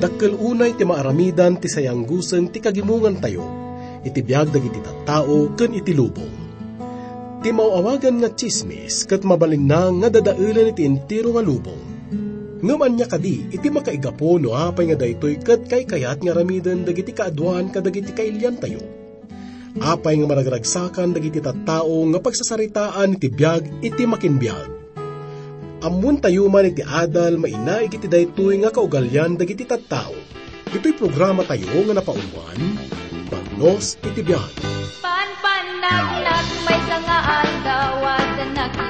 Dakkel unay ti maaramidan ti sayanggusen ti kagimungan tayo, iti biyag dagiti tattao ken iti lubong. Ti mauawagan nga chismis kat mabalin na nga dadailan iti intiro nga lubong. Ngaman niya kadi, iti makaigapo no apay nga daytoy kat kay kayat nga ramidan dagiti kaadwan kadagiti kailyan tayo. Apay nga maragragsakan dagiti tattao nga pagsasaritaan iti biyag iti makinbiyag Amun tayo man iti adal maina iti daytoy nga kaugalyan dagiti tattao. Ito'y programa tayo nga napaunwan, Bagnos iti biyan. Pan pan nag nag may sangaan dawat nakita.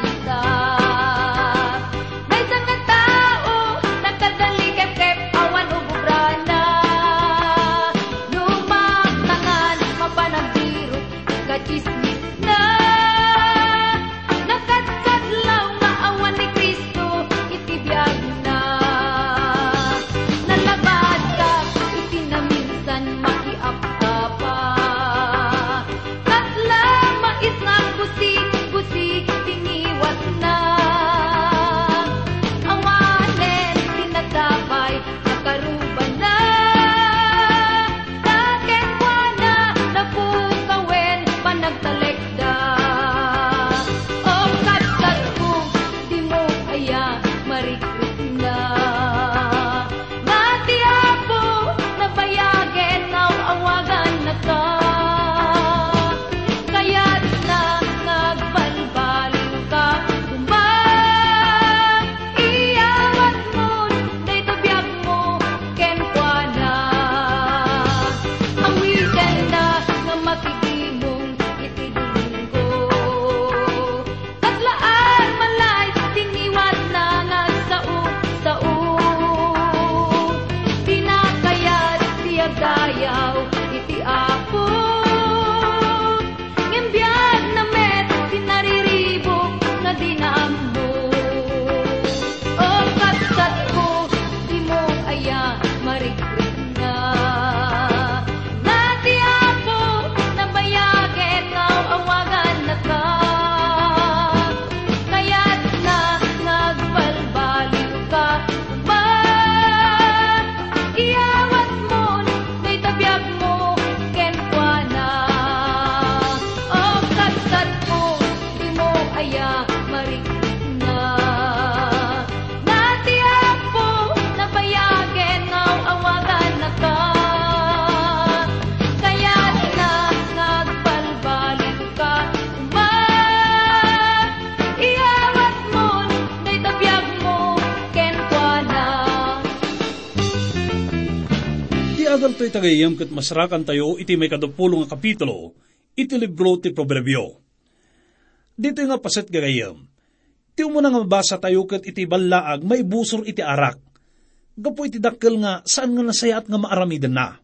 Di adal to'y tagayam kat masarakan tayo iti may kadapulong nga kapitulo, iti libro ti Proverbio. Dito nga paset gagayam. Ti mo nga mabasa tayo kat iti balaag may busor iti arak. Gapo iti dakkel nga saan nga nasayat nga maaramidan na.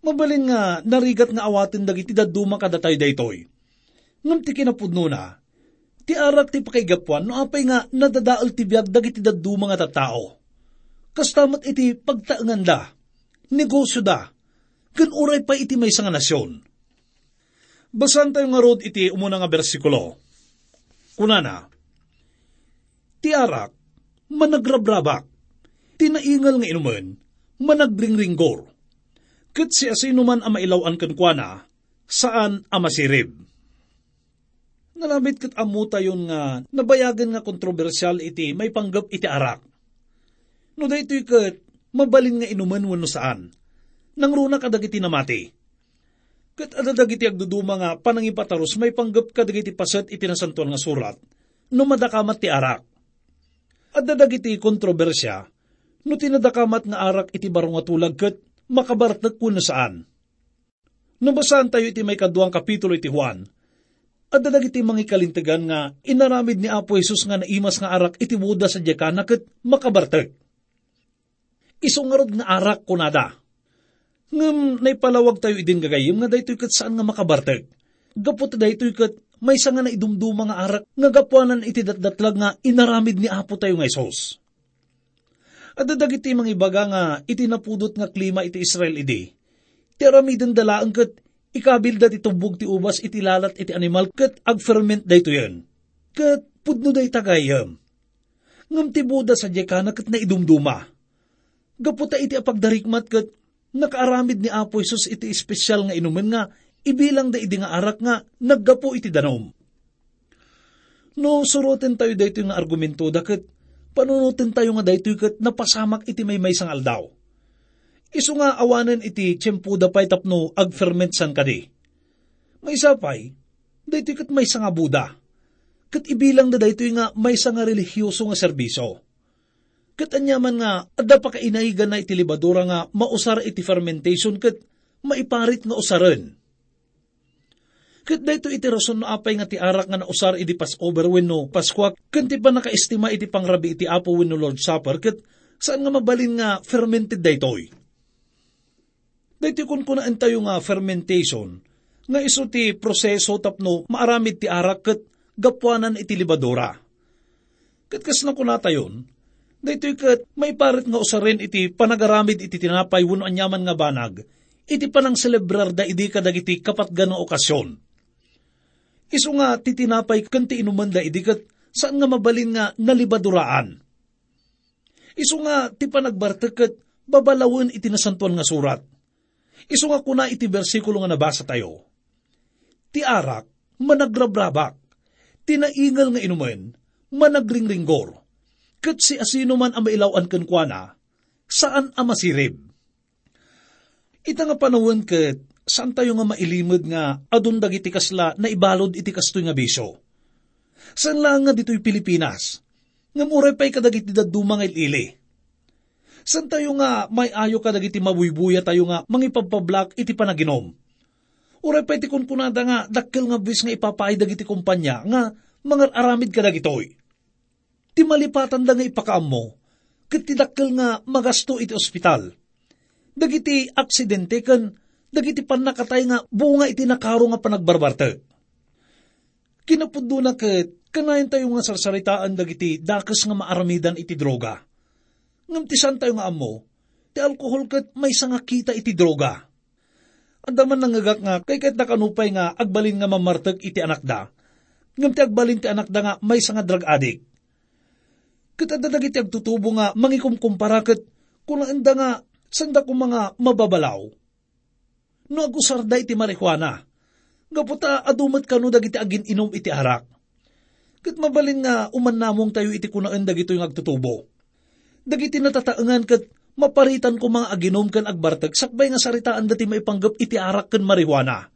Mabalin nga narigat nga awatin dagiti daduma kadatay daytoy. Ngam ti kinapudno na, ti arak ti pakaigapuan no apay nga nadadaal ti biyag dagiti daduma nga tattao. Kastamat iti pagtaangan da, negosyo da, kan uray pa iti may nga nasyon. Basan tayo nga rod iti umuna nga bersikulo. Kunana, ti arak, managrabrabak, tinaingal nga inuman, managringringgor. Kat si asino man ang mailawan kan kuana, saan ang masirib. Nalamit kat amu tayon nga nabayagan nga kontrobersyal iti may panggap iti arak. No daytoy kat mabalin nga inuman wano saan. Nang runa kadagiti namati. Kat adadagiti agduduma nga panangipataros may panggap kadagiti paset iti nasantuan nga surat no madakamat ti arak. Adadagiti kontrobersya no tinadakamat nga arak iti barong tulag kat makabartak kung saan. Nabasaan tayo iti may kaduang kapitulo iti Juan, at dadagiti mga kalintigan nga inaramid ni Apo Jesus nga naimas nga arak iti Buda sa Diyakana kat makabartak. Isungarod nga arak kunada. Ngam naipalawag tayo idin gagayim nga daytoy kat saan nga makabartak. Gapot daytoy kat may nga na idumduma nga arak nga gapuanan iti datdatlag nga inaramid ni Apo tayo nga Isos. At dadagiti mga ibaga nga itinapudot nga klima iti Israel idi. Ti aramidan dalaan kat ikabilda ti tubog ti ubas iti lalat iti animal kat agferment dayto yan. Kat pudno day tagayam. Ngam ti Buda sa Diyakana kat na idumduma. Gaputa iti apagdarikmat kat nakaaramid ni Apo Isus iti espesyal nga inuman nga ibilang da idi nga arak nga naggapo iti danom. No, surutin tayo dayto nga argumento dakat panunutin tayo nga dayto kat napasamak iti may may sang aldaw. Isu nga awanan iti tiyempo da pay tapno agferment san kadi. May sapay, dayto kat may nga Buda. Kat ibilang da dayto nga may nga religyoso nga serbisyo. Kat anyaman nga, adda pa kainaigan na iti libadura nga mausar iti fermentation kat maiparit nga usaran. Kat dayto iti rason no apay nga ti arak nga nausar iti Passover wenno Pasqua, kanti pa nakaestima iti pangrabi iti Apo wenno Lord Supper, kat saan nga mabalin nga fermented daytoy. Dayto kun kunaan tayo nga fermentation, nga iso ti proseso tapno maaramid ti arak kat gapwanan iti libadura. Kat kas na kunatayon, daytoy kat may parit nga usarin iti panagaramid iti tinapay wano anyaman nga banag, iti panang celebrar da idi kadagiti kapat gano okasyon Isu nga titinapay kanti inuman da idikat saan nga mabalin nga nalibaduraan. Isu nga ti panagbartakat babalawin iti nasantuan nga surat. Isu nga kuna iti bersikulo nga nabasa tayo. Ti arak, managrabrabak. Tinaingal nga inuman, managringringgor. Kat si asino man ang mailawan kankwana, saan ang masirib? Ita nga panawin kat saan tayo nga mailimod nga adun dagiti kasla na ibalod iti kastoy nga bisyo. Saan lang nga dito'y Pilipinas? Nga muray pa'y kadagiti daduma nga ilili. Saan tayo nga may ayo kadagiti mabuybuya tayo nga mangipagpablak iti panaginom? Uray pa'y ti kunkunada nga dakkel nga bis nga ipapay dagiti kumpanya nga mga aramid kadagitoy. Ti malipatan da nga ipakaam mo, kat ti dakkel nga magasto iti ospital. Dagiti aksidente kan dagiti pan nakatay nga bunga iti nakaro nga panagbarbarte. Kinapuddo na ket kanayon tayo nga sarsaritaan dagiti dakas nga maaramidan iti droga. Ngamtisan tayo nga amo, ti alkohol ket may nga kita iti droga. Adaman nangagak nga kay ket nakanupay nga agbalin nga mamartag iti anak da. Ngam ti agbalin ti anak da nga may nga drug addict. Ket adda dagiti agtutubo nga mangikumkumpara ket kung anda nga sanda ko mga mababalaw no agusarda iti marihuana. Gaputa adumat kano dagiti agin inom iti arak. Kat mabalin nga uman namong tayo iti kunaan dagito yung agtutubo. Dagiti natataangan kat maparitan ko mga aginom kan agbartag sakbay nga saritaan dati maipanggap iti arak kan marihuana.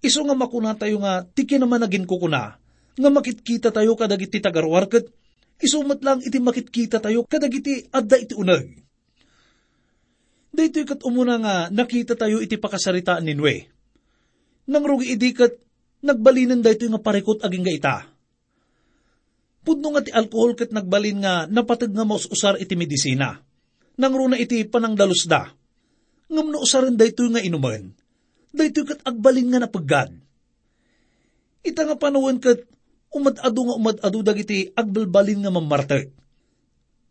Iso nga makuna tayo nga tiki naman nagin ko nga makitkita tayo kadagiti tagarwar kat isumat lang iti makitkita tayo kadagiti adda iti unag Dito kat umuna nga nakita tayo iti pakasaritaan ni Nwe. Nang rugi idikat, nagbalinan dito nga parikot aging ga ita. Pudno nga ti alkohol kat nagbalin nga napatag nga usar iti medisina. Nang runa iti panangdalus da. Ngam no usarin dito nga inuman. Dito kat agbalin nga napagad. Ita nga panawan kat umadado nga umadado dagiti agbalbalin nga mamarte.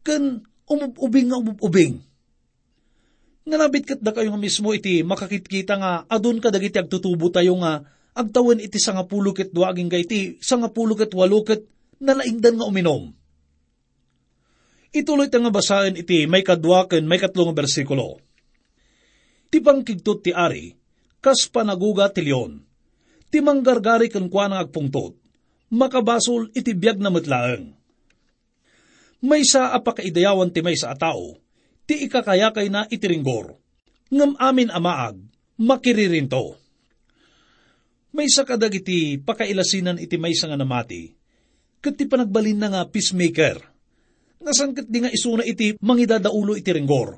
Kan umububing nga umububing Nalabit kat da kayo nga mismo iti makakitkita nga adun ka dagiti agtutubo tayo nga agtawan iti sanga pulukit duaging ga iti sanga pulukit walukit nalaingdan nga uminom. Ituloy nga basahin iti may kadwaken may katlong bersikulo. Ti pangkigtot ti ari, kas panaguga ti leon. Ti manggargari kan kwa nga agpungtot, makabasol iti biyag na matlaeng. May sa apakaidayawan ti may sa atao, ti ikakayakay na itiringgor. Ngam amin amaag, makiririnto. May sa kadagiti pakailasinan iti may nga namati, kat ti panagbalin na nga peacemaker, nasan kat di nga isuna iti mangidadaulo iti ringgor.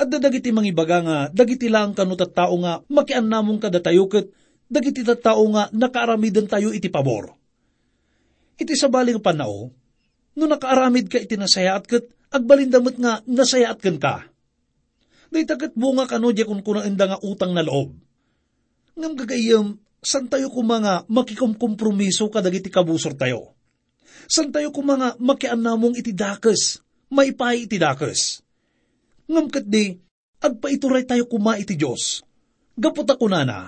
At dadagiti mangibaga nga, dagiti lang kanutat tao nga, makian namong kadatayo kat, dagiti tattao nga nakaaramidan tayo iti pabor. Iti sa baling panao, no nakaaramid ka iti nasayaat kat, agbalindamot nga nasayaat kan ka. Day tagat bunga kano di kun kuna nga utang na loob. Ngam gagayam, san tayo ko mga makikumkompromiso kadagiti kabusor tayo. San tayo ko mga makian namong iti dakas, maipay iti dakas. Ngam kat di, agpaituray tayo kuma iti Diyos. Gapot ako na na,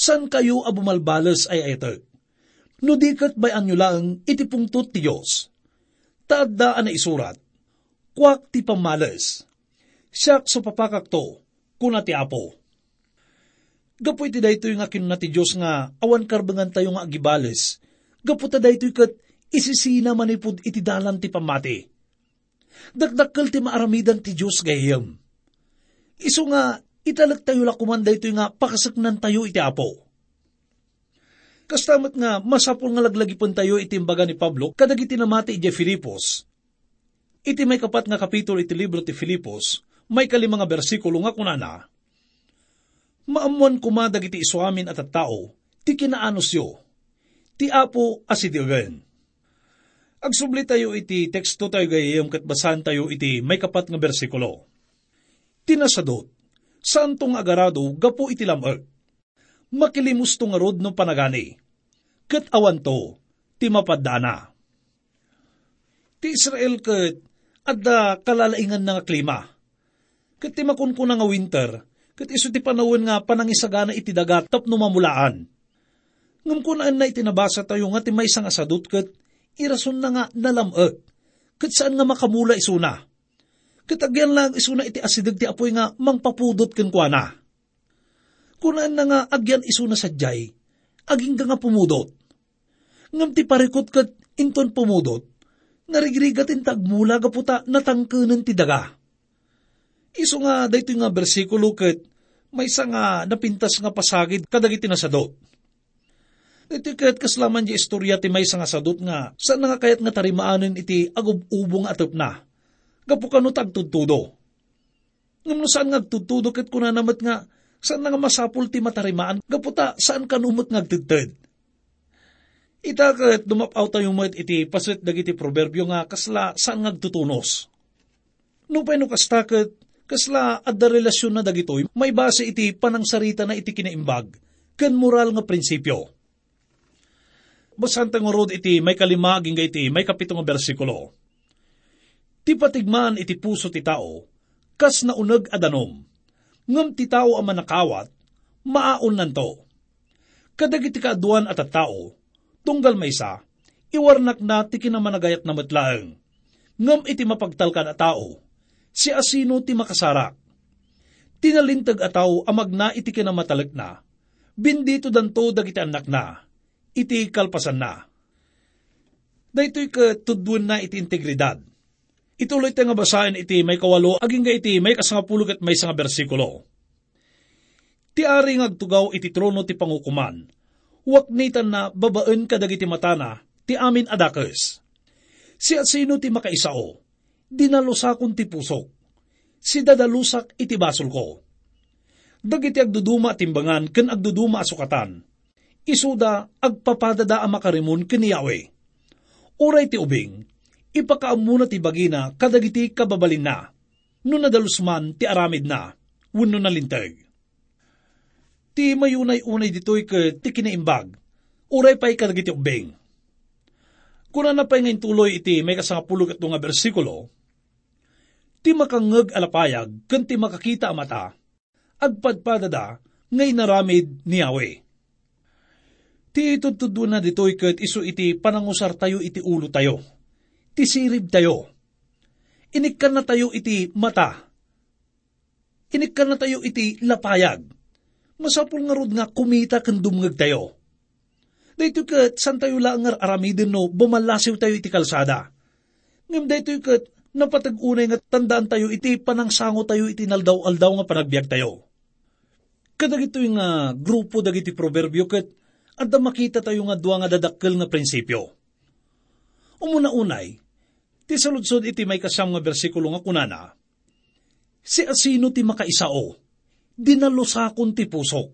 san kayo abumalbalas ay ayatag? No di kat bayan nyo lang iti pungtot Diyos. Taadaan na isurat, kwak ti pamalas. Siyak so papakakto, kuna ti apo. Gapoy ti daytoy nga kinuna ti Diyos nga awan karbangan tayo nga agibales. Gaputa daytoy kat isisina manipod iti dalan ti pamati. Dagdakkel ti maaramidan ti Diyos gayem. Iso nga italag tayo lakuman daytoy nga pakasaknan tayo iti apo. Kastamat nga masapol nga laglagipon tayo iti imbaga ni Pablo kadag iti namati iti Filipos. Iti may kapat nga kapitulo iti libro ti Filipos, may kalimang bersikulo nga kunana, Maamuan kumadag iti isuamin at at tao, ti kinaanos yo, ti apo asidigan. Agsubli tayo iti teksto tayo gayayam kat basan tayo iti may kapat nga bersikulo. Tinasadot, saan tong agarado gapo iti lamag. Makilimus tong arod no panagani. Kat awan to, ti mapadana. Ti Israel kat adda kalalaingan nga klima. Kat ti makunkuna nga winter, Kat iso ti panawin nga panangisagana iti dagat tap numamulaan. Ngam na itinabasa tayo nga ti may isang asadot kat irason na nga nalamag. Kat saan nga makamula isuna. Kat agyan lang isuna iti asidag ti apoy nga mangpapudot ken kuana. Kunaan na nga agyan isuna sadyay, aging nga pumudot. Ngam ti parikot kat inton pumudot, narigrigat in tagmula gaputa natangkanan ti daga. Iso nga dayto nga bersikulo ket may isa nga napintas nga pasagid kadagiti nasadot. Iti ket kaslaman di istorya ti may nga sadot nga saan nga kayat nga tarimaanen iti agub-ubong atop na. Gapu kano tagtudtudo. Ngam no saan nga agtudtudo ket kuna namat nga saan nga masapul ti matarimaan gaputa saan kanumot nga agtudtud. Ita ket dumapaw tayo met iti paswet dagiti proverbio nga kasla saan nga agtutunos. No pa no kastakit Kasla adda relasyon na dagitoy, may base iti panangsarita na iti kinaimbag, ken moral nga prinsipyo. Basan nga rod iti may kalimaging ga iti may kapitong bersikulo. Ti patigmaan iti puso ti tao, kas na uneg adanom, ngam ti tao ang manakawat, maaon nanto. Kadag iti kaaduan at at tao, tunggal may sa, iwarnak na ti kinamanagayat na matlaeng, ngam iti mapagtalkan a tao, si asino ti makasarak. Tinalintag ataw amag na iti kinamatalak na, bindito danto dagiti anak na, iti kalpasan na. Daytoy ka tudwan na iti integridad. Ituloy tayo nga basahin iti may kawalo, aging ga iti may kasangapulog at may sanga bersikulo. Ti ari ngagtugaw iti trono ti pangukuman, waknitan na babaan kadagiti matana, ti amin adakes. Si at sino ti makaisao, dinalusakon ti pusok. Si dadalusak iti basol ko. Dagiti agduduma timbangan ken agduduma asukatan. Isuda agpapadada ang makarimun ken Yahweh. Uray ti ubing, ipakaamuna ti bagina kadagiti kababalin na. No nadalusman ti aramid na, wano nalintag. Ti mayunay-unay ditoy ke ti kinaimbag, uray pa'y kadagiti ubing. Kuna na pa'y ngayon tuloy iti may kasangapulog at nga bersikulo, ti makangag alapayag, kan ti makakita mata, agpadpadada, ngay naramid ni Yahweh. Ti itudtudo na ditoy kat iso iti panangusar tayo iti ulo tayo. Ti sirib tayo. Inikkan na tayo iti mata. Inikkan na tayo iti lapayag. Masapul nga rod nga kumita kan dumngag tayo. Dito kat san tayo lang nga aramidin no bumalasiw tayo iti kalsada. Ngam dito kat napatag-unay nga tandaan tayo iti panangsango tayo iti naldaw-aldaw nga panagbiag tayo. Kadag ito yung uh, grupo dagiti proverbio ket adda makita tayo nga duwa nga dadakkel nga prinsipyo. Umuna-unay, ti saludsod iti may kasam nga bersikulo nga kunana, Si asino ti makaisao, dinalusakon ti pusok,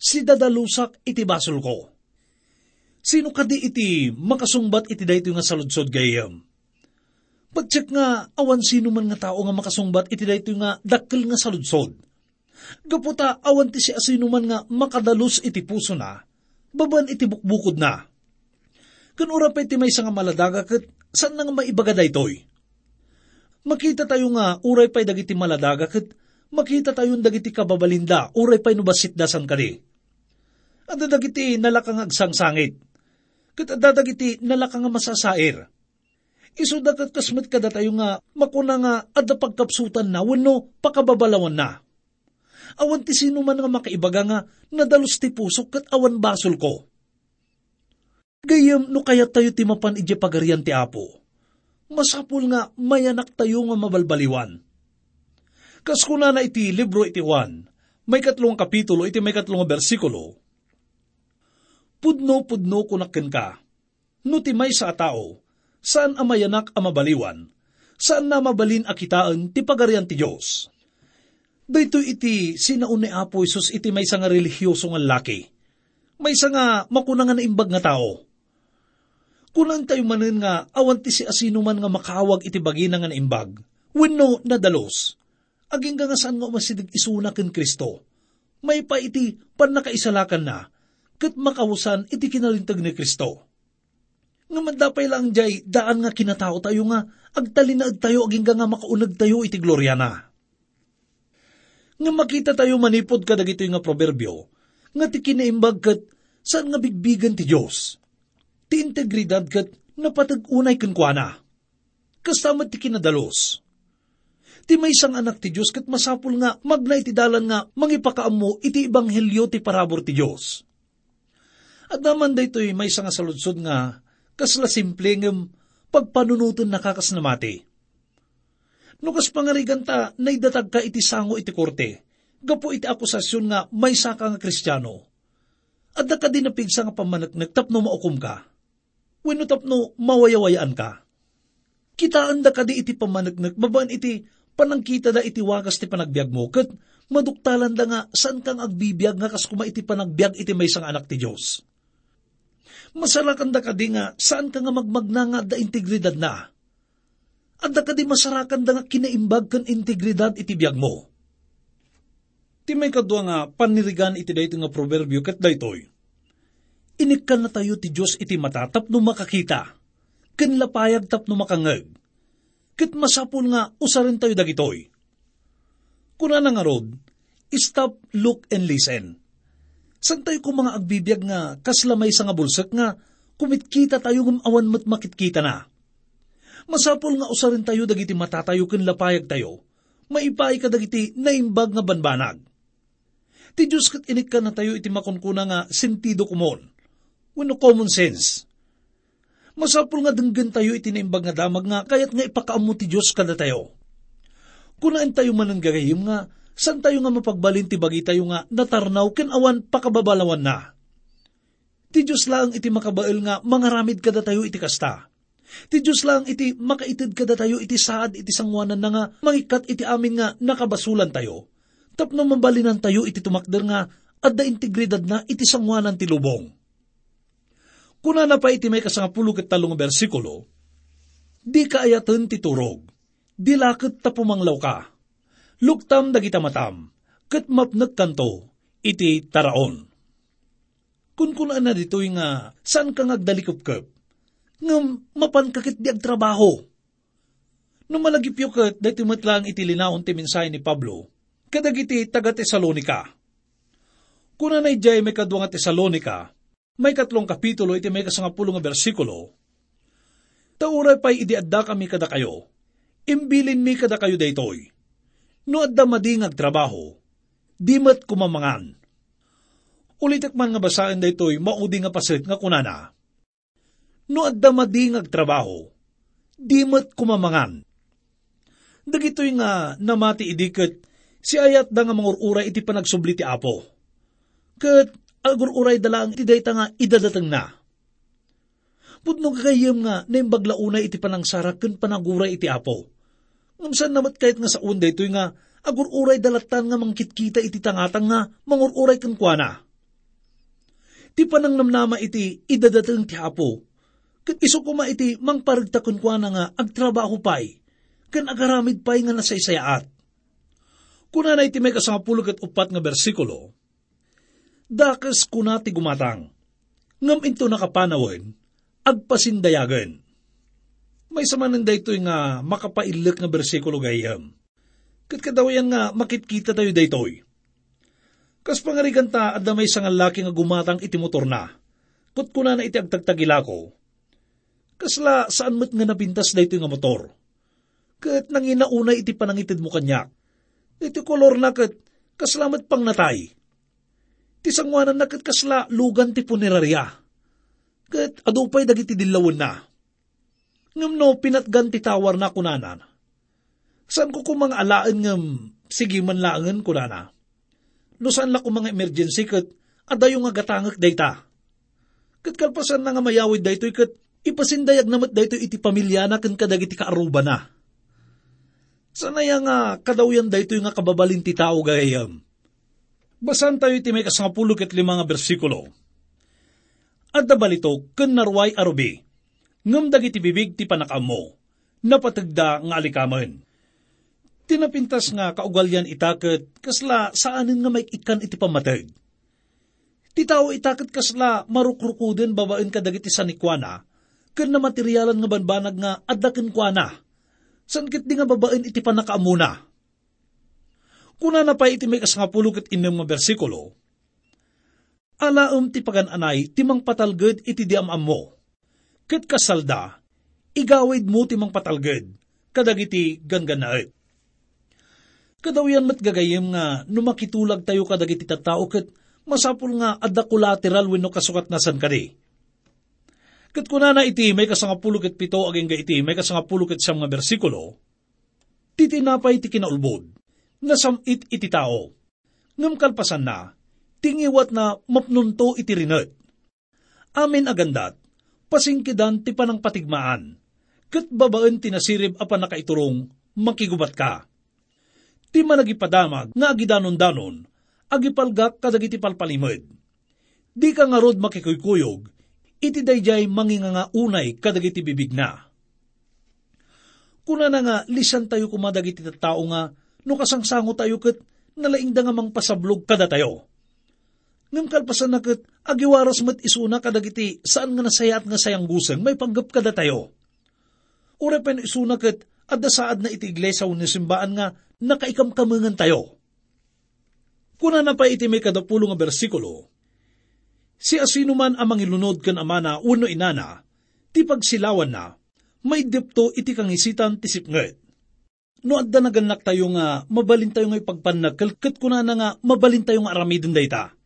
si dadalusak iti basol ko. Sino kadi iti makasungbat iti dayto nga saludsod gayam? Pagtsak nga awan sino man nga tao nga makasungbat iti dayto nga dakkel nga saludsod. Gaputa awan ti si asino man nga makadalus iti puso na, baban iti bukbukod na. Kanura pa iti may nga maladaga kat saan nga maibaga daytoy? Makita tayo nga uray pa'y dagiti maladaga kat makita tayo dagiti kababalinda, uray pa'y nubasit dasan kadi. At dagiti nalakang agsangsangit, kat dagiti nalakang masasair Iso dakat kasmet kada tayo nga, makuna nga, adda pagkapsutan na, wano, pakababalawan na. Awan ti sino man nga makaibaga nga, nadalos ti pusok kat awan basol ko. Gayam no kaya tayo ti mapan ije pagarian ti apo. Masapul nga mayanak tayo nga mabalbaliwan. Kas kuna na iti libro iti Juan, may katlong kapitulo iti may katlong bersikulo. Pudno-pudno kunakken ka, no ti may sa tao, saan amayanak amabaliwan, saan na mabalin akitaan ti pagarian ti Diyos. Dito iti sinaun ni Apo Isus iti may nga religyoso nga laki. May nga makunangan na imbag nga tao. Kunan tayo manin nga awan ti si asino man nga makawag iti bagina nga naimbag. Wenno nadalos. Aging nga saan nga umasidig isuna ken Kristo. May pa iti pan nakaisalakan na, kat makawusan iti kinalintag ni Kristo nga mandapay lang jay, daan nga kinatao tayo nga, agtalinaad tayo, aging nga makaunag tayo, iti gloria na. Nga makita tayo manipod ka dagito nga proverbio, nga ti kinaimbag kat, saan nga bigbigan ti Diyos? Ti integridad kat, napatag-unay kankwana. Kastamat ti kinadalos. Ti may isang anak ti Diyos kat masapul nga, magna iti dalan nga, mangipakaam mo, iti ibanghelyo ti parabor ti Diyos. At naman daytoy may isang saludsod nga, kasla simple ng pagpanunutan nakakas na mati. Nukas pangarigan ta, naidatag ka iti sango iti korte, gapo iti akusasyon nga may saka nga kristyano. At da ka din napigsa nga pamanagnag tapno maukom ka. Wino tapno mawayawayaan ka. Kitaan da ka di iti pamanagnag, babaan iti panangkita da iti wagas ti panagbiag mo, kat maduktalan da nga saan kang agbibiyag nga kas kuma iti panagbiag iti may isang anak ti Diyos masarakan da ka di nga, saan ka nga magmagna nga da integridad na? At da ka di masarakan da nga kinaimbag kan integridad iti biyag mo. Ti may kadwa nga panirigan iti dayto nga proverbio kat daytoy. Inikkan na tayo ti Diyos iti matatap no makakita, ken lapayag tap no makangag. Kat masapon nga usarin tayo dagitoy. Kuna na nga rod, stop, look, and listen San tayo kung mga agbibiyag nga kaslamay sa nga bulsak nga kumitkita tayo ng awan mat makitkita na. Masapol nga usarin tayo dagiti matatayo ken lapayag tayo. Maipay ka dagiti naimbag nga banbanag. Ti Diyos kat inik ka na tayo iti makunkuna nga sentido kumon. Wano common sense. Masapol nga denggan tayo iti naimbag nga damag nga kayat nga ipakaamu ti Diyos kada tayo. Kunaan tayo man ang gagayim nga San tayo nga mapagbalin ti bagi tayo nga natarnaw ken awan pakababalawan na. Ti Diyos lang iti makabael nga mangaramid kada tayo iti kasta. Ti Diyos lang iti makaitid kada tayo iti saad iti sangwanan na nga mangikat iti amin nga nakabasulan tayo. Tapno mabalinan tayo iti tumakder nga adda integridad na iti sangwanan ti lubong. Kuna na pa iti may kasangapulo ket talong bersikulo, di kaayatan ti turog, di lakit tapumanglaw ka luktam dagita matam, kat mapnag kanto, iti taraon. Kun kunaan na dito nga, saan ka ngagdalikop-kop? Nga mapan kakit di trabaho. Nung malagipyo kat, dati matlang iti linaon ti minsay ni Pablo, kadagiti taga Tesalonika. Kuna na ijay may kadwa nga Tesalonika, may katlong kapitulo iti may kasangapulong nga bersikulo, Tauray pa'y idiadda kami kada kayo, imbilin mi kada kayo daytoy No adda madingag trabaho, di mat kumamangan. Ulitak man nga basaan da ito'y maudi nga pasit nga kunana. No adda madingag trabaho, di mat kumamangan. Dagitoy nga namati idiket, si ayat da nga mangururay iti panagsubli ti apo. Kat agururay dalang iti dayta nga idadatang na. Pudno kagayam nga na yung baglaunay iti panangsarak kan panaguray iti apo Ngamsan namat kahit nga sa unday ito nga, agururay dalatan nga mangkitkita iti tangatang nga, mangururay kan kuana. Ti panang namnama iti idadatang ti hapo. Kat iso kuma iti mangparagtakon kuana nga agtrabaho pay, kan agaramid pay nga nasaysayaat. Kuna na iti may kasangapulog at upat nga bersikulo, Dakas kuna ti gumatang, ngam into nakapanawin, agpasindayagan may samanan dayto nga makapailak nga bersikulo gayam. Kat nga makitkita tayo daytoy. Kas pangarigan ta at may sangal laki nga gumatang iti motor na. Kut kuna na iti agtagtagila ko. Kasla saan mo't nga napintas dayto nga motor. Kat nanginauna iti panangitid mo kanyak. Iti kolor na kat kaslamat pang natay. Ti sangwanan na kasla lugan ti punerarya. Kat adupay dagiti dilawan na. Ngam no pinatgan ti tawar na kunanan. Saan ko kumang alaan ngam sige man laangan kunana. No saan la ko mga emergency kat adayo nga gatangak dayta. Kat kalpasan na nga mayawid daytoy kat ipasindayag namat dayto iti pamilya na kan kadagiti kaaruba na. Sanaya nga kadawyan dayto nga kababalin ti tao gayam. Basan tayo iti may kasangapulo ket lima nga bersikulo. At balito, ken narway arubi, ngam dagiti bibig ti panakamo, napatagda nga alikaman. Tinapintas nga kaugalyan itaket, kasla saanin nga may ikan iti pamatag. Ti tao itaket kasla marukrukuden babaen kadagiti sanikwana, ken na materyalan nga banbanag nga addaken kuana. San kit di nga babaen iti panakaamuna. Kuna na pa iti may kasangapulo ket inem nga bersikulo, Alaom ti pagananay timang patalged iti diamam mo. Ket kasalda, igawid mo timang patalged, kadagiti ganganaet. Kadawyan mat gagayem nga numakitulag tayo kadagiti tattao ket masapul nga adda collateral wenno kasukat nasan kadi. Kat kunana iti may kasangapulo ket pito aging ga iti may kasangapulo ket siyam nga bersikulo, titinapay ti kinaulbod, nasamit iti tao. Ngam kalpasan na, tingiwat na mapnunto iti rinet. Amin agandat, pasingkidan ti panang patigmaan, kat babaen tinasirib apan nakaiturong, makigubat ka. Ti managipadamag nga agidanon-danon, agipalgak kadagiti palpalimod. Di ka nga rod makikuykuyog, iti dayjay manginga nga unay kadagiti bibig na. Kuna na nga lisan tayo kumadagiti tao nga no kasangsango tayo ket nalaing da nga mang pasablog kada tayo. Ngam kalpasan na ket agiwaras met isuna kadagiti saan nga nasayat nga sayang guseng may panggap kada tayo. Urepen isuna ket adda saad na iti iglesia ni simbaan nga nakaikamkamangan tayo. Kuna na pa iti may kadapulo nga bersikulo, si asino man amang ilunod kan amana uno inana, ti pagsilawan na, may dipto iti kangisitan ti sipnget. No adda naganak tayo nga mabalin tayo nga ipagpanag, kalkat kuna na nga mabalin tayo nga aramidin dayta.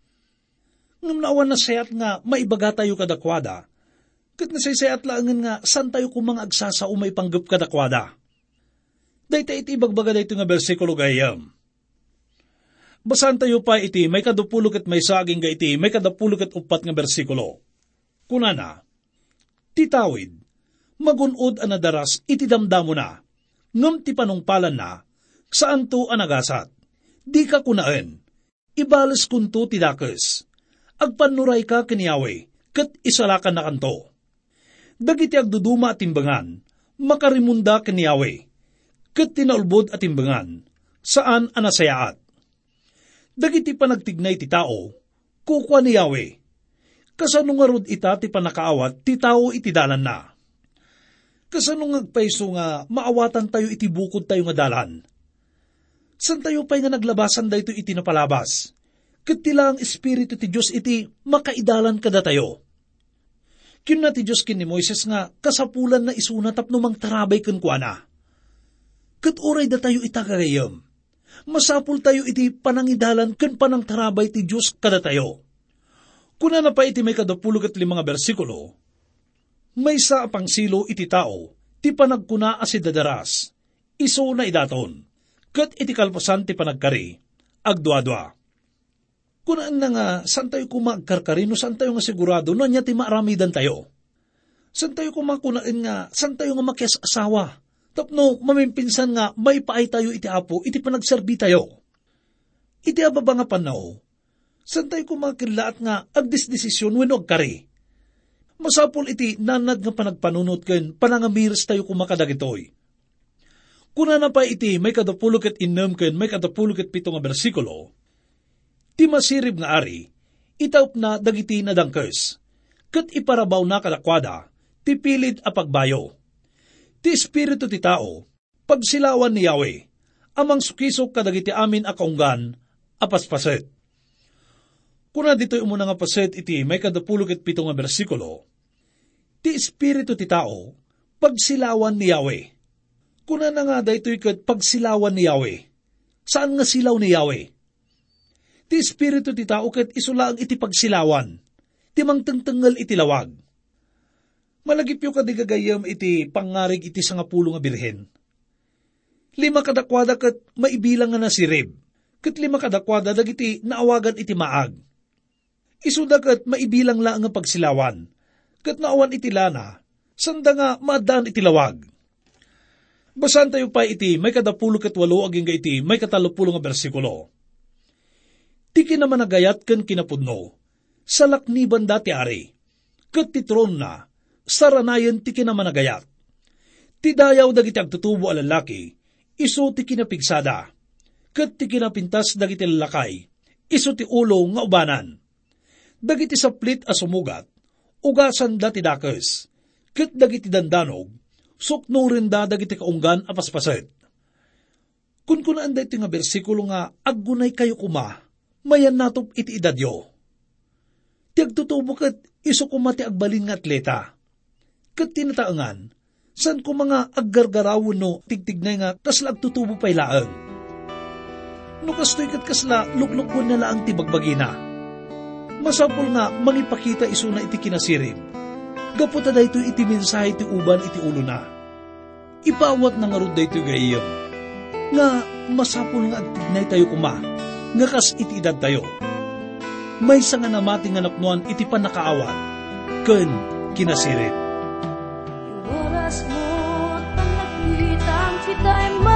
Ngam naawan na sayat nga maibaga tayo kadakwada, kat nasaysayat laangan nga san tayo kumang agsasa umay panggap kadakwada. Dayta iti ibagbaga dayto nga bersikulo gayam. Basan tayo pa iti may kadupulok at may saging ga iti may kadapulok at upat nga bersikulo. Kunana, titawid, magunod ang nadaras iti damdamo na, ngam ti panungpalan na, saan to anagasat, di ka kunaan, ibalas kunto ti dakes, agpanuray ka kiniyawe, kat isalakan na kanto. Dagiti agduduma timbangan, makarimunda kiniyawe, kat tinaulbod at timbangan, saan anasayaat dagiti panagtignay ti tao, kukwa ni Yahweh. Kasano nga rod ita ti panakaawat, ti tao iti dalan na. Kasano nga agpaiso nga maawatan tayo iti bukod tayo nga dalan. San tayo pa'y nga naglabasan dayto iti napalabas? Kat tila ang Espiritu ti Diyos iti makaidalan kada tayo. Kyun na ti Diyos kin ni Moises nga kasapulan na isuna tapno mang tarabay kan kuana. Kat uray da tayo itakagayam masapul tayo iti panangidalan ken panang tarabay ti Diyos kada tayo. Kuna na pa iti may kadapulog at limang bersikulo, may sa apang silo iti tao, ti panagkuna asi dadaras, iso na idaton, kat iti kalpasan ti panagkari, agdwa-dwa. Kunaan na nga, san tayo kumagkarkari, no san tayo nga sigurado, no anya ti maaramidan tayo. San tayo kumakunain nga, san tayo nga makias asawa, Tapno, mamimpinsan nga, may paay tayo iti apo, iti panagserbi tayo. Iti ababa nga panaw, san tayo kumakilaat nga, agdisdesisyon wenno agkari. Masapol iti nanad nga panagpanunot ken panangamiris tayo kumakadagitoy. Kuna na pa iti may kadapulok at inam ken may kadapulok at pito nga bersikulo, ti masirib nga ari, itaup na dagiti na dangkes, kat iparabaw na kadakwada, ti pilid a pagbayo Ti espiritu ti tao, pagsilawan ni Yahweh, amang sukisok kadagiti amin akaunggan, apaspaset. Kuna dito umuna nga paset iti may kadapulog at pito nga bersikulo, Ti espiritu ti tao, pagsilawan ni Yahweh. Kuna na nga daytoy kat pagsilawan ni Yahweh. Saan nga silaw ni Yahweh? Ti espiritu ti tao kat isula ang iti pagsilawan. Ti mangtengtengal iti lawag. Malagip yung kadigagayam iti pangarig iti sangapulo nga birhen. Lima kadakwada kat maibilang nga na si Rib. Kat lima kadakwada dagiti naawagan iti maag. Isuda kat maibilang la nga pagsilawan. Kat naawan iti lana, sanda nga maadaan iti lawag. Basan tayo pa iti may kadapulo kat walo aging iti may katalupulo nga bersikulo. Ti kinamanagayat ken kinapudno, salak ni banda ti ari, kat ti tron na, saranayan ti kinamanagayat. Ti dayaw dagiti agtutubo a lalaki, iso ti kinapigsada, kat ti kinapintas dagiti lalakay, iso ti ulo nga ubanan. Dagiti saplit a sumugat, ugasan da ti dakes, kat dagiti dandanog, sukno rin da dagiti kaunggan a paspaset. Kun kunaan da iti nga bersikulo nga, aggunay kayo kuma, mayan natop iti idadyo. Ti agtutubo kat iso kumati agbalin nga atleta. Kat tinataangan, san ko mga aggargarawon no tigtignay nga kasla agtutubo pay laang. No kastoy kat kasla luklukon na laang ti bagbagina. Masapol nga mangipakita iso na iti kinasirip. Gaputa da ito iti mensahe ti uban iti ulo na. Ipawat na nga rod da ito gayam. Nga masapol nga agtignay tayo kuma nga kas iti edad tayo. May sa nga namati nga napnuan iti panakaawat, ken kinasirit. Oras mo kita'y manti